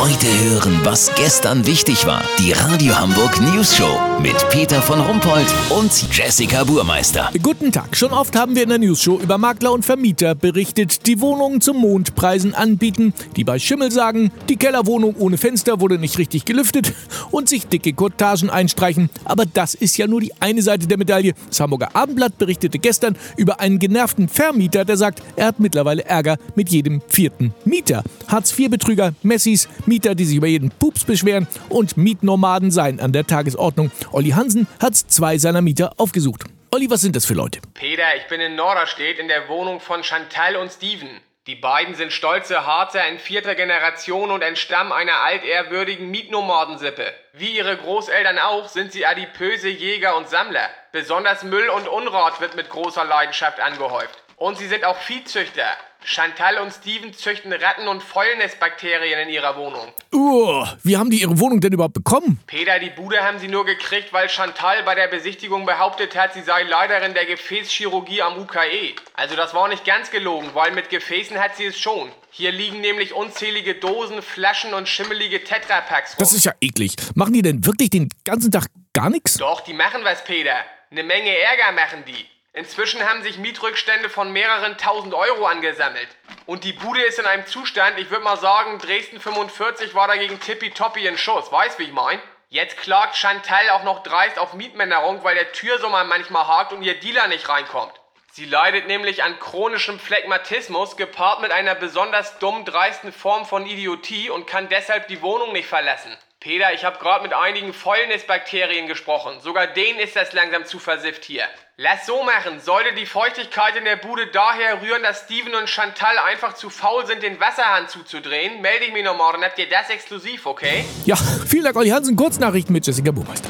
Heute hören, was gestern wichtig war. Die Radio Hamburg News Show mit Peter von Rumpold und Jessica Burmeister. Guten Tag. Schon oft haben wir in der News Show über Makler und Vermieter berichtet, die Wohnungen zum Mondpreisen anbieten, die bei Schimmel sagen, die Kellerwohnung ohne Fenster wurde nicht richtig gelüftet und sich dicke Cottagen einstreichen. Aber das ist ja nur die eine Seite der Medaille. Das Hamburger Abendblatt berichtete gestern über einen genervten Vermieter, der sagt, er hat mittlerweile Ärger mit jedem vierten Mieter. Hartz-IV-Betrüger, Messis, Mieter, die sich über jeden Pups beschweren und Mietnomaden seien an der Tagesordnung. Olli Hansen hat zwei seiner Mieter aufgesucht. Olli, was sind das für Leute? Peter, ich bin in Norderstedt in der Wohnung von Chantal und Steven. Die beiden sind stolze Harzer in vierter Generation und entstammen einer altehrwürdigen Mietnomadensippe. Wie ihre Großeltern auch sind sie adipöse Jäger und Sammler. Besonders Müll und Unrat wird mit großer Leidenschaft angehäuft. Und sie sind auch Viehzüchter. Chantal und Steven züchten Ratten- und Fäulnisbakterien in ihrer Wohnung. Uh, wie haben die ihre Wohnung denn überhaupt bekommen? Peter, die Bude haben sie nur gekriegt, weil Chantal bei der Besichtigung behauptet hat, sie sei Leiterin der Gefäßchirurgie am UKE. Also das war nicht ganz gelogen, weil mit Gefäßen hat sie es schon. Hier liegen nämlich unzählige Dosen, Flaschen und schimmelige Tetrapacks rum. Das ist ja eklig. Machen die denn wirklich den ganzen Tag gar nichts? Doch, die machen was, Peter. Eine Menge Ärger machen die. Inzwischen haben sich Mietrückstände von mehreren tausend Euro angesammelt. Und die Bude ist in einem Zustand, ich würde mal sagen, Dresden 45 war dagegen tippitoppi in Schuss. Weißt wie ich mein? Jetzt klagt Chantal auch noch dreist auf Mietminderung, weil der Türsummer manchmal hakt und ihr Dealer nicht reinkommt. Sie leidet nämlich an chronischem Phlegmatismus, gepaart mit einer besonders dumm dreisten Form von Idiotie und kann deshalb die Wohnung nicht verlassen. Peter, ich habe gerade mit einigen Fäulnisbakterien gesprochen. Sogar denen ist das langsam zu versifft hier. Lass so machen. Sollte die Feuchtigkeit in der Bude daher rühren, dass Steven und Chantal einfach zu faul sind, den Wasserhahn zuzudrehen, melde ich mich noch morgen. Habt ihr das exklusiv, okay? Ja, vielen Dank, Olli Hansen. Kurznachrichten mit Jessica Burmeister.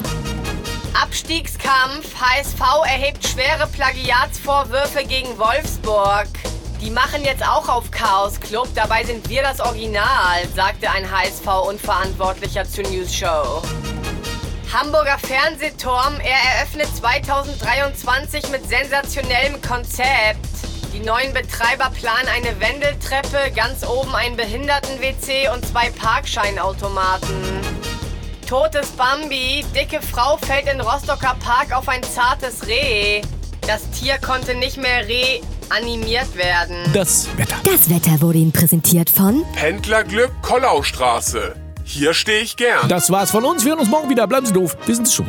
Abstiegskampf. HSV erhebt schwere Plagiatsvorwürfe gegen Wolfsburg. Die machen jetzt auch auf Chaos Club, dabei sind wir das Original, sagte ein HSV-Unverantwortlicher zur News Show. Hamburger Fernsehturm, er eröffnet 2023 mit sensationellem Konzept. Die neuen Betreiber planen eine Wendeltreppe, ganz oben ein Behinderten-WC und zwei Parkscheinautomaten. Totes Bambi, dicke Frau fällt in Rostocker Park auf ein zartes Reh. Das Tier konnte nicht mehr reanimiert werden. Das Wetter. Das Wetter wurde Ihnen präsentiert von Händlerglück Kollaustraße. Hier stehe ich gern. Das war's von uns. Wir hören uns morgen wieder. Bleiben Sie doof. Wir sind es schon.